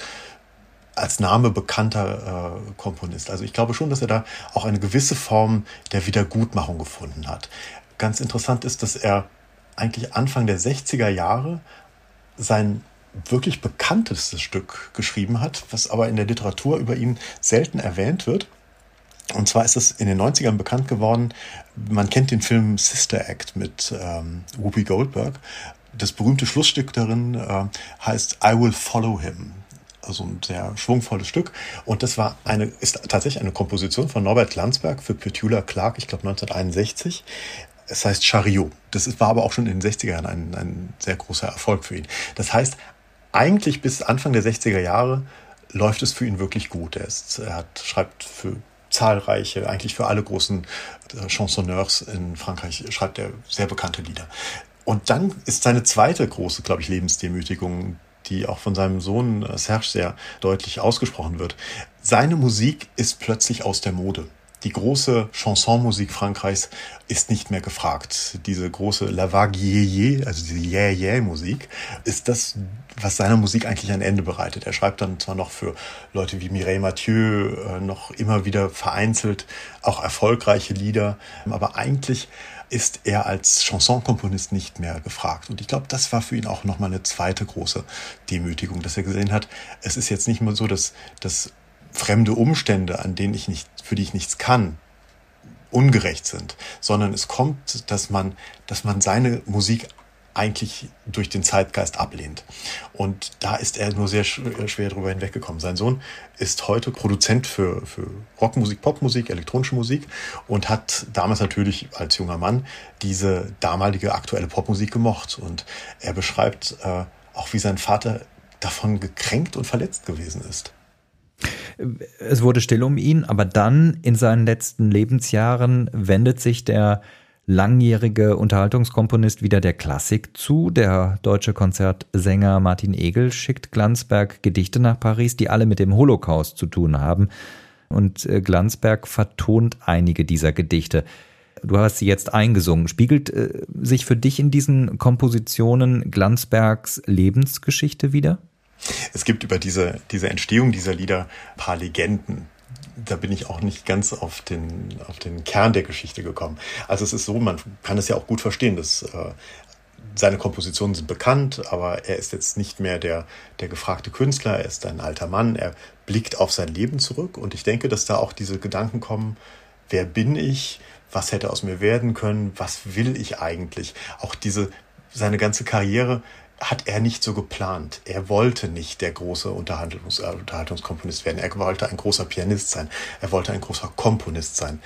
als Name bekannter äh, Komponist. Also ich glaube schon, dass er da auch eine gewisse Form der Wiedergutmachung gefunden hat. Ganz interessant ist, dass er eigentlich Anfang der 60er Jahre sein wirklich bekanntestes Stück geschrieben hat, was aber in der Literatur über ihn selten erwähnt wird. Und zwar ist es in den 90ern bekannt geworden, man kennt den Film Sister Act mit ähm, Whoopi Goldberg. Das berühmte Schlussstück darin äh, heißt I Will Follow Him also ein sehr schwungvolles Stück. Und das war eine, ist tatsächlich eine Komposition von Norbert Landsberg für Petula Clark, ich glaube 1961. Es heißt Chariot. Das war aber auch schon in den 60er Jahren ein, ein sehr großer Erfolg für ihn. Das heißt, eigentlich bis Anfang der 60er Jahre läuft es für ihn wirklich gut. Er, ist, er hat, schreibt für zahlreiche, eigentlich für alle großen äh, Chansonneurs in Frankreich, schreibt er sehr bekannte Lieder. Und dann ist seine zweite große, glaube ich, Lebensdemütigung die auch von seinem Sohn äh, Serge sehr deutlich ausgesprochen wird. Seine Musik ist plötzlich aus der Mode. Die große Chansonmusik Frankreichs ist nicht mehr gefragt. Diese große La Vague Yé, also diese Yeah-Yeah-Musik, ist das, was seiner Musik eigentlich ein Ende bereitet. Er schreibt dann zwar noch für Leute wie Mireille Mathieu äh, noch immer wieder vereinzelt auch erfolgreiche Lieder, aber eigentlich ist er als Chansonkomponist nicht mehr gefragt. Und ich glaube, das war für ihn auch nochmal eine zweite große Demütigung, dass er gesehen hat, es ist jetzt nicht mehr so, dass, dass fremde Umstände, an denen ich nicht, für die ich nichts kann, ungerecht sind, sondern es kommt, dass man, dass man seine Musik eigentlich durch den Zeitgeist ablehnt. Und da ist er nur sehr schwer drüber hinweggekommen. Sein Sohn ist heute Produzent für, für Rockmusik, Popmusik, elektronische Musik und hat damals natürlich als junger Mann diese damalige aktuelle Popmusik gemocht. Und er beschreibt äh, auch, wie sein Vater davon gekränkt und verletzt gewesen ist. Es wurde still um ihn, aber dann in seinen letzten Lebensjahren wendet sich der langjährige Unterhaltungskomponist wieder der Klassik zu. Der deutsche Konzertsänger Martin Egel schickt Glanzberg Gedichte nach Paris, die alle mit dem Holocaust zu tun haben. Und äh, Glanzberg vertont einige dieser Gedichte. Du hast sie jetzt eingesungen. Spiegelt äh, sich für dich in diesen Kompositionen Glanzbergs Lebensgeschichte wieder? Es gibt über diese, diese Entstehung dieser Lieder ein paar Legenden da bin ich auch nicht ganz auf den, auf den Kern der Geschichte gekommen. Also es ist so, man kann es ja auch gut verstehen, dass äh, seine Kompositionen sind bekannt, aber er ist jetzt nicht mehr der, der gefragte Künstler, er ist ein alter Mann, er blickt auf sein Leben zurück und ich denke, dass da auch diese Gedanken kommen, wer bin ich, was hätte aus mir werden können, was will ich eigentlich? Auch diese, seine ganze Karriere hat er nicht so geplant. Er wollte nicht der große Unterhaltungs äh, Unterhaltungskomponist werden. Er wollte ein großer Pianist sein. Er wollte ein großer Komponist sein.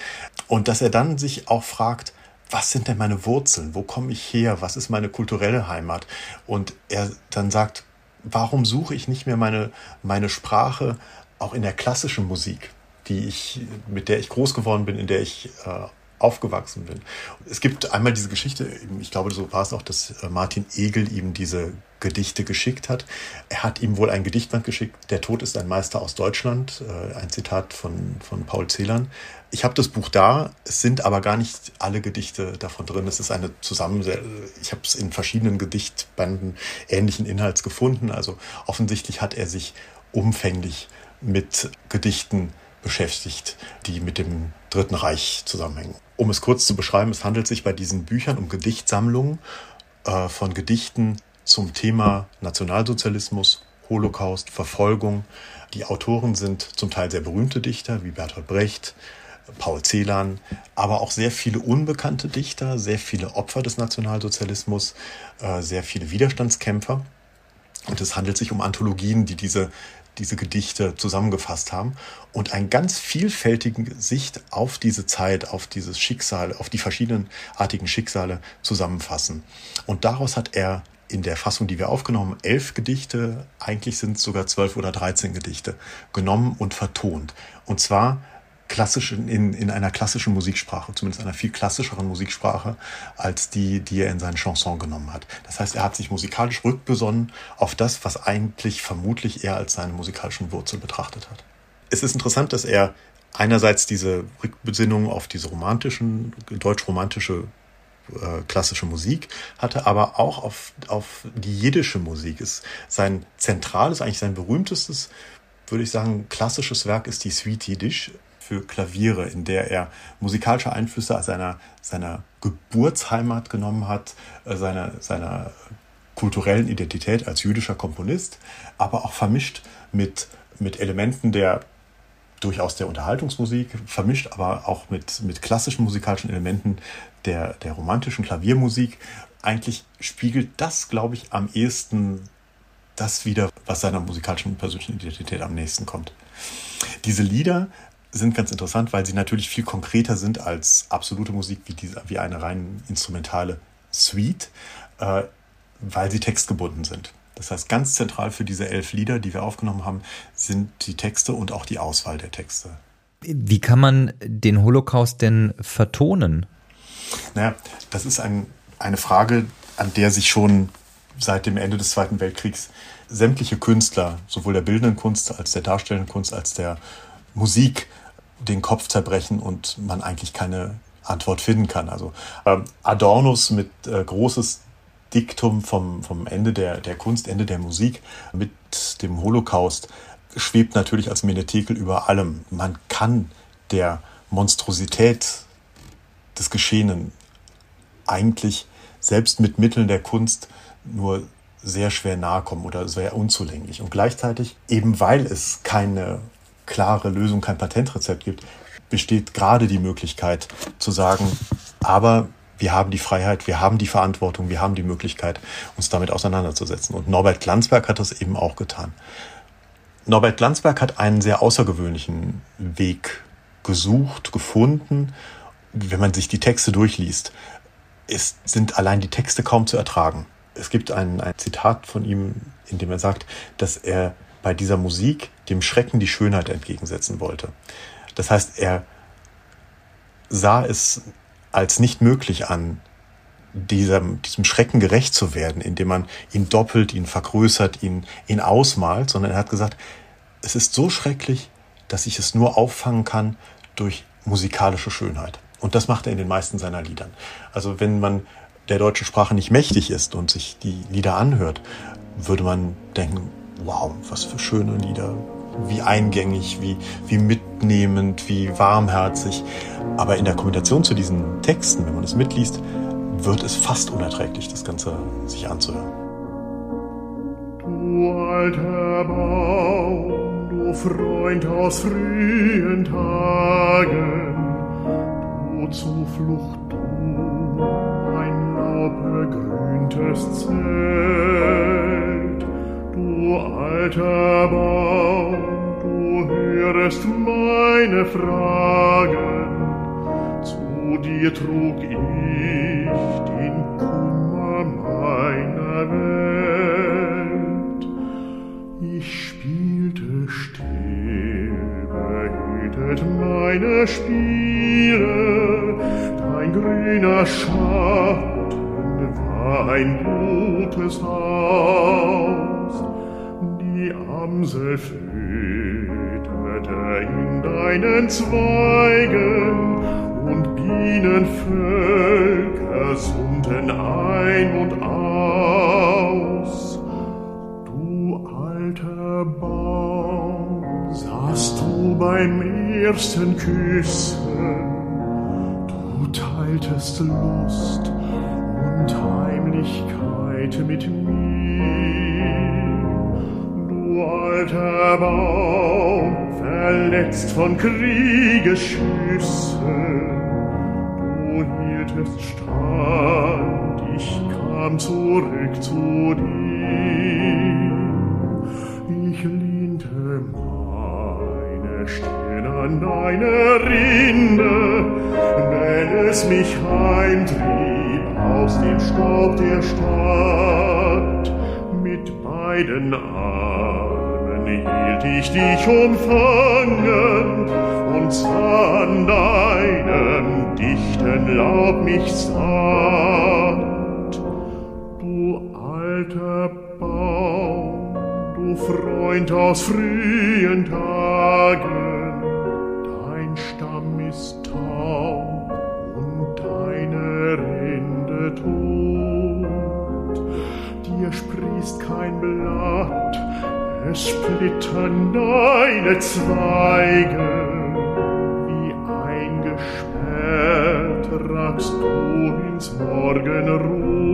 Und dass er dann sich auch fragt, was sind denn meine Wurzeln? Wo komme ich her? Was ist meine kulturelle Heimat? Und er dann sagt, warum suche ich nicht mehr meine, meine Sprache auch in der klassischen Musik, die ich, mit der ich groß geworden bin, in der ich äh, aufgewachsen bin. Es gibt einmal diese Geschichte, ich glaube, so war es auch, dass äh, Martin Egel ihm diese Gedichte geschickt hat. Er hat ihm wohl ein Gedichtband geschickt, Der Tod ist ein Meister aus Deutschland, äh, ein Zitat von, von Paul Celan. Ich habe das Buch da, es sind aber gar nicht alle Gedichte davon drin. Es ist eine Zusammensetzung, ich habe es in verschiedenen Gedichtbanden ähnlichen Inhalts gefunden. Also offensichtlich hat er sich umfänglich mit Gedichten beschäftigt, die mit dem Dritten Reich zusammenhängen. Um es kurz zu beschreiben, es handelt sich bei diesen Büchern um Gedichtsammlungen äh, von Gedichten zum Thema Nationalsozialismus, Holocaust, Verfolgung. Die Autoren sind zum Teil sehr berühmte Dichter wie Bertolt Brecht, Paul Celan, aber auch sehr viele unbekannte Dichter, sehr viele Opfer des Nationalsozialismus, äh, sehr viele Widerstandskämpfer. Und es handelt sich um Anthologien, die diese, diese Gedichte zusammengefasst haben und eine ganz vielfältige Sicht auf diese Zeit, auf dieses Schicksal, auf die verschiedenartigen Schicksale zusammenfassen. Und daraus hat er in der Fassung, die wir aufgenommen elf Gedichte, eigentlich sind es sogar zwölf oder dreizehn Gedichte, genommen und vertont. Und zwar klassisch in, in einer klassischen Musiksprache, zumindest einer viel klassischeren Musiksprache als die, die er in seinen Chansons genommen hat. Das heißt, er hat sich musikalisch rückbesonnen auf das, was eigentlich vermutlich er als seine musikalischen Wurzel betrachtet hat. Es ist interessant, dass er einerseits diese Rückbesinnung auf diese romantischen, deutsch-romantische äh, klassische Musik hatte, aber auch auf, auf die jiddische Musik. Ist sein zentrales, eigentlich sein berühmtestes, würde ich sagen, klassisches Werk ist die Suite Yiddish für Klaviere, in der er musikalische Einflüsse aus seiner, seiner Geburtsheimat genommen hat, äh, seiner, seiner kulturellen Identität als jüdischer Komponist, aber auch vermischt mit, mit Elementen der durchaus der Unterhaltungsmusik, vermischt aber auch mit, mit klassischen musikalischen Elementen der, der romantischen Klaviermusik. Eigentlich spiegelt das, glaube ich, am ehesten das wieder, was seiner musikalischen persönlichen Identität am nächsten kommt. Diese Lieder sind ganz interessant, weil sie natürlich viel konkreter sind als absolute Musik wie, diese, wie eine rein instrumentale Suite, äh, weil sie textgebunden sind. Das heißt, ganz zentral für diese elf Lieder, die wir aufgenommen haben, sind die Texte und auch die Auswahl der Texte. Wie kann man den Holocaust denn vertonen? Naja, das ist ein, eine Frage, an der sich schon seit dem Ende des Zweiten Weltkriegs sämtliche Künstler, sowohl der bildenden Kunst als der darstellenden Kunst als der Musik, den Kopf zerbrechen und man eigentlich keine Antwort finden kann. Also äh, Adornus mit äh, großes Diktum vom, vom Ende der, der Kunst, Ende der Musik mit dem Holocaust schwebt natürlich als Menetekel über allem. Man kann der Monstrosität des Geschehenen eigentlich selbst mit Mitteln der Kunst nur sehr schwer nahe kommen oder sehr unzulänglich. Und gleichzeitig, eben weil es keine klare Lösung, kein Patentrezept gibt, besteht gerade die Möglichkeit zu sagen, aber wir haben die Freiheit, wir haben die Verantwortung, wir haben die Möglichkeit, uns damit auseinanderzusetzen. Und Norbert Glanzberg hat das eben auch getan. Norbert Glanzberg hat einen sehr außergewöhnlichen Weg gesucht, gefunden. Wenn man sich die Texte durchliest, ist, sind allein die Texte kaum zu ertragen. Es gibt ein, ein Zitat von ihm, in dem er sagt, dass er bei dieser Musik dem Schrecken die Schönheit entgegensetzen wollte. Das heißt, er sah es als nicht möglich an, diesem, diesem Schrecken gerecht zu werden, indem man ihn doppelt, ihn vergrößert, ihn, ihn ausmalt, sondern er hat gesagt, es ist so schrecklich, dass ich es nur auffangen kann durch musikalische Schönheit. Und das macht er in den meisten seiner Liedern. Also wenn man der deutschen Sprache nicht mächtig ist und sich die Lieder anhört, würde man denken, wow, was für schöne Lieder, wie eingängig, wie, wie mitnehmend, wie warmherzig. Aber in der Kombination zu diesen Texten, wenn man es mitliest, wird es fast unerträglich, das Ganze sich anzuhören. Du alter Baum, du Freund aus frühen Tagen, du Zuflucht, du, ein laubbegrüntes Zelt, du alter Baum, hörest meine Fragen, zu dir trug ich den Kummer meiner Welt. Ich spielte still, behütet meine Spiele, dein grüner Schatten war ein gutes Haus, Amsel in deinen Zweigen und Bienenvölker summten ein und aus. Du alter Baum, saßt du bei mir ersten Küssen. Du teiltest Lust und Heimlichkeit mit mir. Alter Baum, verletzt von Kriegesschüssen. Du hieltest stand, ich kam zurück zu dir. Ich lehnte meine Stirn an deine Rinde, wenn es mich heimtrieb aus dem Staub der Stadt. Mit beiden Armen hielt ich dich umfangen und sah an deinem dichten Laub mich satt. Du alter Baum, du Freund aus frühen Tagen, dein Stamm ist taub und deine Rinde tot. Dir sprießt kein Blatt, es splittern deine Zweige, wie eingesperrt ragst du ins Morgenrot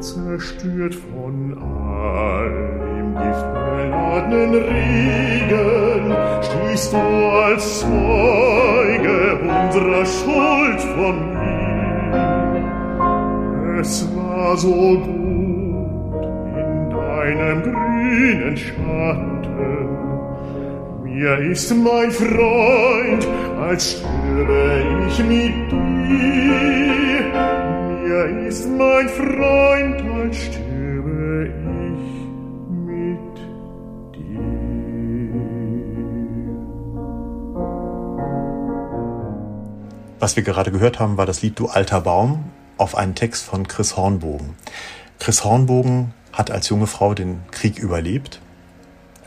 zerstört von all dem giftbeladenen Regen, stehst du als Zeuge unserer Schuld von mir. Es war so gut grünen Schatten, mir ist mein Freund, als stürbe ich mit dir. Mir ist mein Freund, als stürbe ich mit dir. Was wir gerade gehört haben, war das Lied Du alter Baum auf einen Text von Chris Hornbogen. Chris Hornbogen hat als junge Frau den Krieg überlebt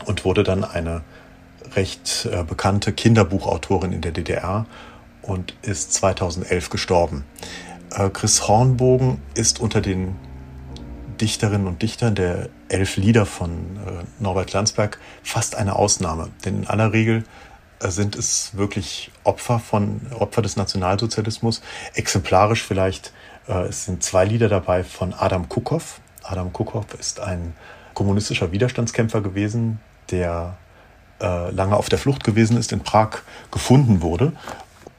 und wurde dann eine recht äh, bekannte Kinderbuchautorin in der DDR und ist 2011 gestorben. Äh, Chris Hornbogen ist unter den Dichterinnen und Dichtern der elf Lieder von äh, Norbert Landsberg fast eine Ausnahme. Denn in aller Regel äh, sind es wirklich Opfer von Opfer des Nationalsozialismus. Exemplarisch vielleicht äh, es sind zwei Lieder dabei von Adam Kukow. Adam Kukow ist ein kommunistischer Widerstandskämpfer gewesen, der äh, lange auf der Flucht gewesen ist, in Prag gefunden wurde,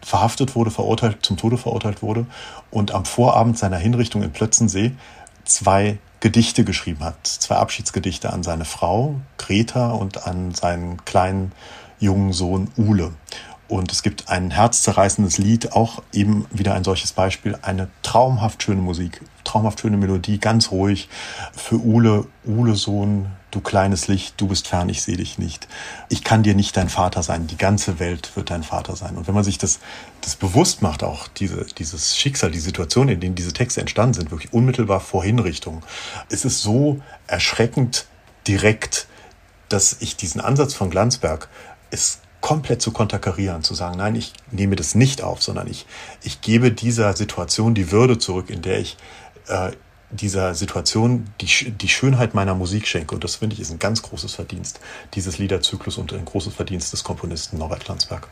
verhaftet wurde, verurteilt, zum Tode verurteilt wurde und am Vorabend seiner Hinrichtung in Plötzensee zwei Gedichte geschrieben hat, zwei Abschiedsgedichte an seine Frau Greta und an seinen kleinen jungen Sohn Ule. Und es gibt ein herzzerreißendes Lied, auch eben wieder ein solches Beispiel, eine traumhaft schöne Musik, traumhaft schöne Melodie, ganz ruhig. Für Ule, Ule Sohn, du kleines Licht, du bist fern, ich sehe dich nicht. Ich kann dir nicht dein Vater sein, die ganze Welt wird dein Vater sein. Und wenn man sich das, das bewusst macht, auch diese, dieses Schicksal, die Situation, in denen diese Texte entstanden sind, wirklich unmittelbar vor Hinrichtung, ist es so erschreckend direkt, dass ich diesen Ansatz von Glanzberg ist komplett zu konterkarieren, zu sagen, nein, ich nehme das nicht auf, sondern ich, ich gebe dieser Situation die Würde zurück, in der ich äh, dieser Situation die, die Schönheit meiner Musik schenke. Und das finde ich ist ein ganz großes Verdienst dieses Liederzyklus und ein großes Verdienst des Komponisten Norbert Landsberg.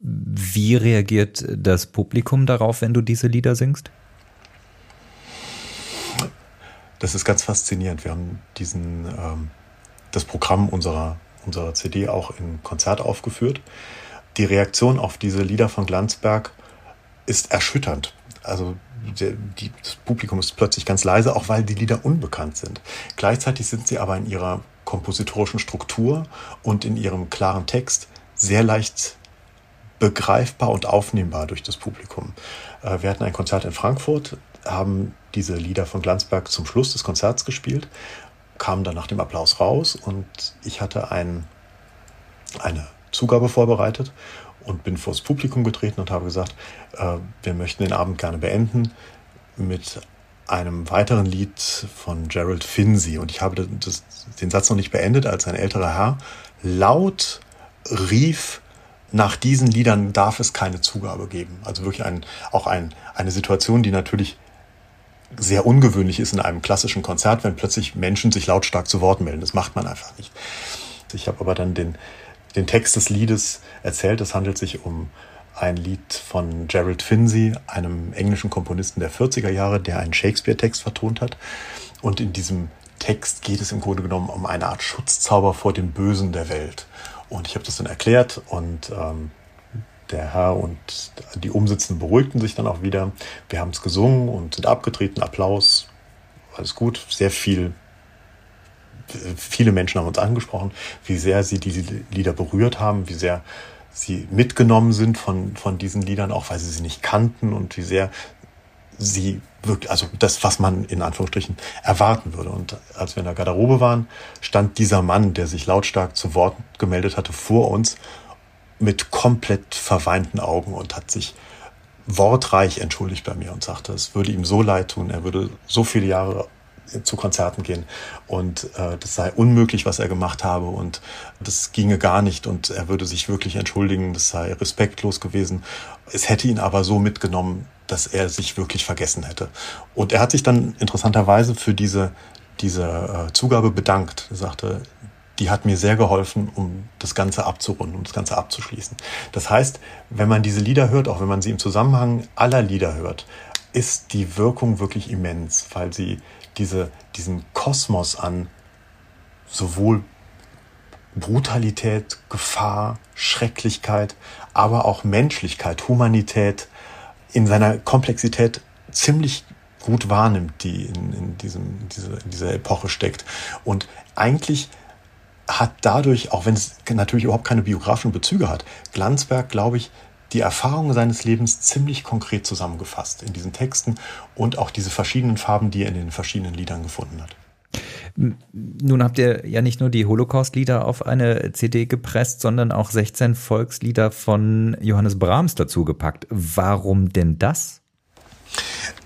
Wie reagiert das Publikum darauf, wenn du diese Lieder singst? Das ist ganz faszinierend. Wir haben diesen, ähm, das Programm unserer, unserer CD auch im Konzert aufgeführt. Die Reaktion auf diese Lieder von Glanzberg ist erschütternd. Also das Publikum ist plötzlich ganz leise, auch weil die Lieder unbekannt sind. Gleichzeitig sind sie aber in ihrer kompositorischen Struktur und in ihrem klaren Text sehr leicht begreifbar und aufnehmbar durch das Publikum. Äh, wir hatten ein Konzert in Frankfurt, haben diese Lieder von Glanzberg zum Schluss des Konzerts gespielt, kamen dann nach dem Applaus raus und ich hatte ein, eine Zugabe vorbereitet und bin vors Publikum getreten und habe gesagt, äh, wir möchten den Abend gerne beenden mit einem weiteren Lied von Gerald Finzi. Und ich habe das, den Satz noch nicht beendet, als ein älterer Herr laut rief, nach diesen Liedern darf es keine Zugabe geben. Also wirklich ein, auch ein, eine Situation, die natürlich sehr ungewöhnlich ist in einem klassischen Konzert, wenn plötzlich Menschen sich lautstark zu Wort melden. Das macht man einfach nicht. Ich habe aber dann den, den Text des Liedes erzählt. Es handelt sich um ein Lied von Gerald Finzi, einem englischen Komponisten der 40er Jahre, der einen Shakespeare-Text vertont hat. Und in diesem Text geht es im Grunde genommen um eine Art Schutzzauber vor dem Bösen der Welt. Und ich habe das dann erklärt und ähm, der Herr und die Umsitzenden beruhigten sich dann auch wieder. Wir haben es gesungen und sind abgetreten, Applaus, alles gut, sehr viel viele Menschen haben uns angesprochen, wie sehr sie diese Lieder berührt haben, wie sehr sie mitgenommen sind von, von diesen Liedern, auch weil sie sie nicht kannten und wie sehr sie wirklich, also das, was man in Anführungsstrichen erwarten würde. Und als wir in der Garderobe waren, stand dieser Mann, der sich lautstark zu Wort gemeldet hatte, vor uns mit komplett verweinten Augen und hat sich wortreich entschuldigt bei mir und sagte, es würde ihm so leid tun, er würde so viele Jahre zu Konzerten gehen und äh, das sei unmöglich, was er gemacht habe und das ginge gar nicht und er würde sich wirklich entschuldigen, das sei respektlos gewesen. Es hätte ihn aber so mitgenommen, dass er sich wirklich vergessen hätte. Und er hat sich dann interessanterweise für diese, diese äh, Zugabe bedankt. Er sagte, die hat mir sehr geholfen, um das Ganze abzurunden, um das Ganze abzuschließen. Das heißt, wenn man diese Lieder hört, auch wenn man sie im Zusammenhang aller Lieder hört, ist die Wirkung wirklich immens, weil sie diese, diesen Kosmos an sowohl Brutalität, Gefahr, Schrecklichkeit, aber auch Menschlichkeit, Humanität in seiner Komplexität ziemlich gut wahrnimmt, die in, in, diesem, diese, in dieser Epoche steckt. Und eigentlich hat dadurch, auch wenn es natürlich überhaupt keine biografischen Bezüge hat, Glanzberg, glaube ich, die Erfahrungen seines Lebens ziemlich konkret zusammengefasst in diesen Texten und auch diese verschiedenen Farben, die er in den verschiedenen Liedern gefunden hat. Nun habt ihr ja nicht nur die Holocaust-Lieder auf eine CD gepresst, sondern auch 16 Volkslieder von Johannes Brahms dazu gepackt. Warum denn das?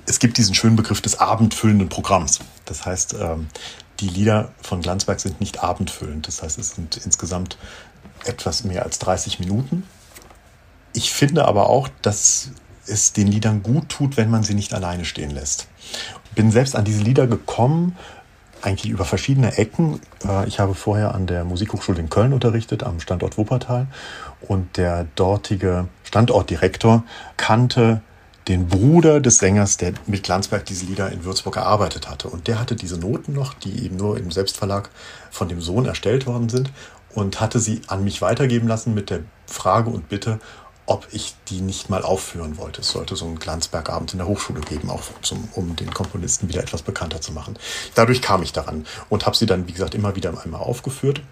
Es gibt diesen schönen Begriff des abendfüllenden Programms. Das heißt, ähm, die Lieder von Glanzberg sind nicht abendfüllend. Das heißt, es sind insgesamt etwas mehr als 30 Minuten ich finde aber auch, dass es den Liedern gut tut, wenn man sie nicht alleine stehen lässt. Bin selbst an diese Lieder gekommen, eigentlich über verschiedene Ecken. Äh, ich habe vorher an der Musikhochschule in Köln unterrichtet, am Standort Wuppertal. Und der dortige Standortdirektor kannte den Bruder des Sängers, der mit Glanzberg diese Lieder in Würzburg erarbeitet hatte. Und der hatte diese Noten noch, die eben nur im Selbstverlag von dem Sohn erstellt worden sind und hatte sie an mich weitergeben lassen mit der Frage und Bitte, ob ich die nicht mal aufführen wollte. Es sollte so einen Glanzbergabend in der Hochschule geben, auch zum, um den Komponisten wieder etwas bekannter zu machen. Dadurch kam ich daran und habe sie dann, wie gesagt, immer wieder einmal aufgeführt.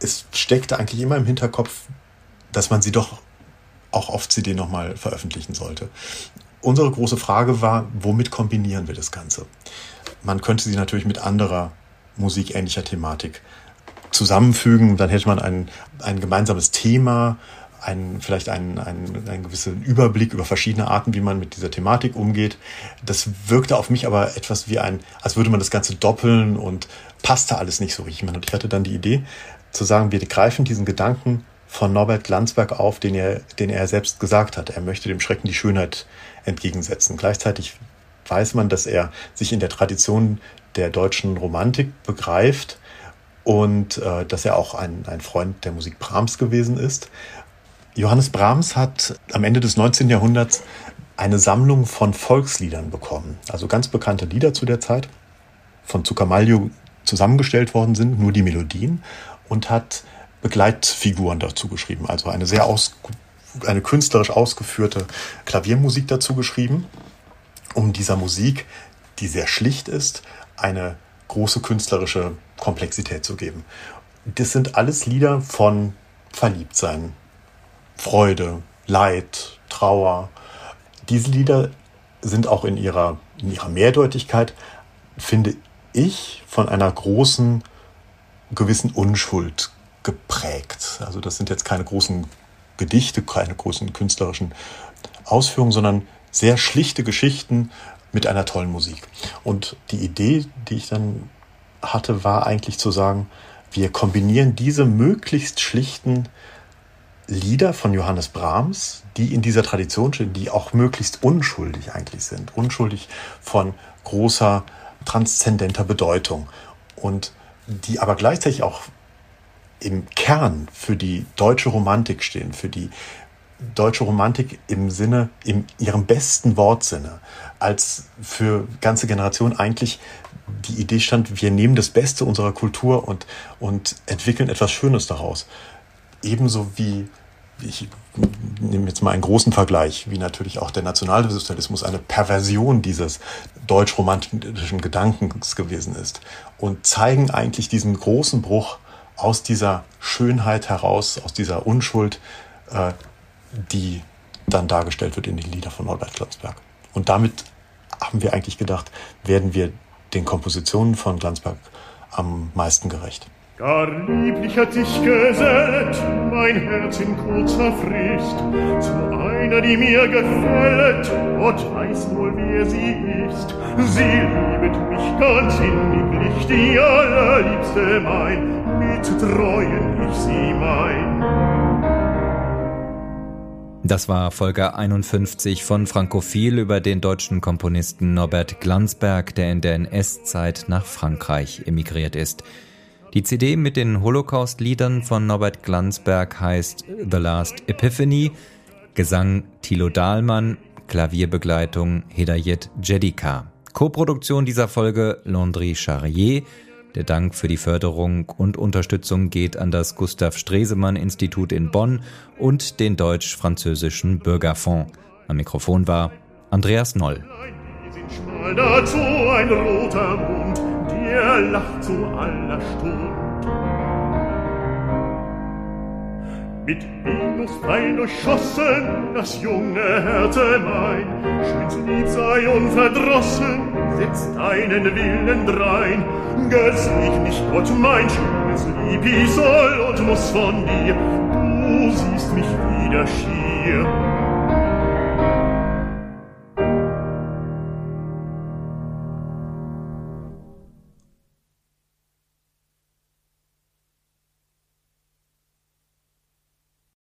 Es steckte eigentlich immer im Hinterkopf, dass man sie doch auch auf CD nochmal veröffentlichen sollte. Unsere große Frage war, womit kombinieren wir das Ganze? Man könnte sie natürlich mit anderer musikähnlicher Thematik zusammenfügen, dann hätte man ein, ein gemeinsames Thema, einen, vielleicht einen, einen, einen gewissen Überblick über verschiedene Arten, wie man mit dieser Thematik umgeht. Das wirkte auf mich aber etwas wie ein, als würde man das Ganze doppeln und passte alles nicht so richtig. Und ich hatte dann die Idee zu sagen, wir greifen diesen Gedanken von Norbert Glanzberg auf, den er, den er selbst gesagt hat. Er möchte dem Schrecken die Schönheit entgegensetzen. Gleichzeitig weiß man, dass er sich in der Tradition der deutschen Romantik begreift und äh, dass er auch ein, ein Freund der Musik Brahms gewesen ist. Johannes Brahms hat am Ende des 19. Jahrhunderts eine Sammlung von Volksliedern bekommen. Also ganz bekannte Lieder zu der Zeit, von Zuckermaglio zusammengestellt worden sind, nur die Melodien, und hat Begleitfiguren dazu geschrieben. Also eine sehr aus, eine künstlerisch ausgeführte Klaviermusik dazu geschrieben, um dieser Musik, die sehr schlicht ist, eine große künstlerische Komplexität zu geben. Das sind alles Lieder von Verliebtsein, Freude, Leid, Trauer. Diese Lieder sind auch in ihrer, in ihrer Mehrdeutigkeit, finde ich, von einer großen, gewissen Unschuld geprägt. Also das sind jetzt keine großen Gedichte, keine großen künstlerischen Ausführungen, sondern sehr schlichte Geschichten mit einer tollen Musik. Und die Idee, die ich dann hatte, war eigentlich zu sagen, wir kombinieren diese möglichst schlichten Lieder von Johannes Brahms, die in dieser Tradition stehen, die auch möglichst unschuldig eigentlich sind. Unschuldig von großer, transzendenter Bedeutung. Und die aber gleichzeitig auch im Kern für die deutsche Romantik stehen, für die deutsche Romantik im Sinne, in ihrem besten Wortsinne, als für ganze Generationen eigentlich die Idee stand, wir nehmen das Beste unserer Kultur und, und entwickeln etwas Schönes daraus. Ebenso wie, ich nehme jetzt mal einen großen Vergleich, wie natürlich auch der Nationalsozialismus eine Perversion dieses deutsch-romantischen Gedankens gewesen ist und zeigen eigentlich diesen großen Bruch aus dieser Schönheit heraus, aus dieser Unschuld, äh, die dann dargestellt wird in den Liedern von Norbert Glanzberg. Und damit haben wir eigentlich gedacht, werden wir den Kompositionen von Glanzberg am meisten gerecht. Gar lieblich hat dich gesellet, mein Herz in kurzer Frist, zu einer, die mir gefällt, Gott weiß wohl, wer sie ist. Sie liebet mich ganz inniglich, die allerliebste mein, Das war Folge 51 von Frankophil über den deutschen Komponisten Norbert Glanzberg, der in der NS-Zeit nach Frankreich emigriert ist. Die CD mit den Holocaust-Liedern von Norbert Glanzberg heißt The Last Epiphany, Gesang Thilo Dahlmann, Klavierbegleitung Hedayet Jedika. Co-Produktion dieser Folge Landry Charrier. Der Dank für die Förderung und Unterstützung geht an das Gustav Stresemann Institut in Bonn und den deutsch-französischen Bürgerfonds. Am Mikrofon war Andreas Noll. Dazu ein roter Mund er lacht zu aller Stund. Mit Venus fein durchschossen, das junge Härte mein, schön's Lieb sei unverdrossen, setzt deinen Willen drein. Gesieg nicht Gott, mein schönes Lieb, ich soll und muss von dir, du siehst mich wieder schier.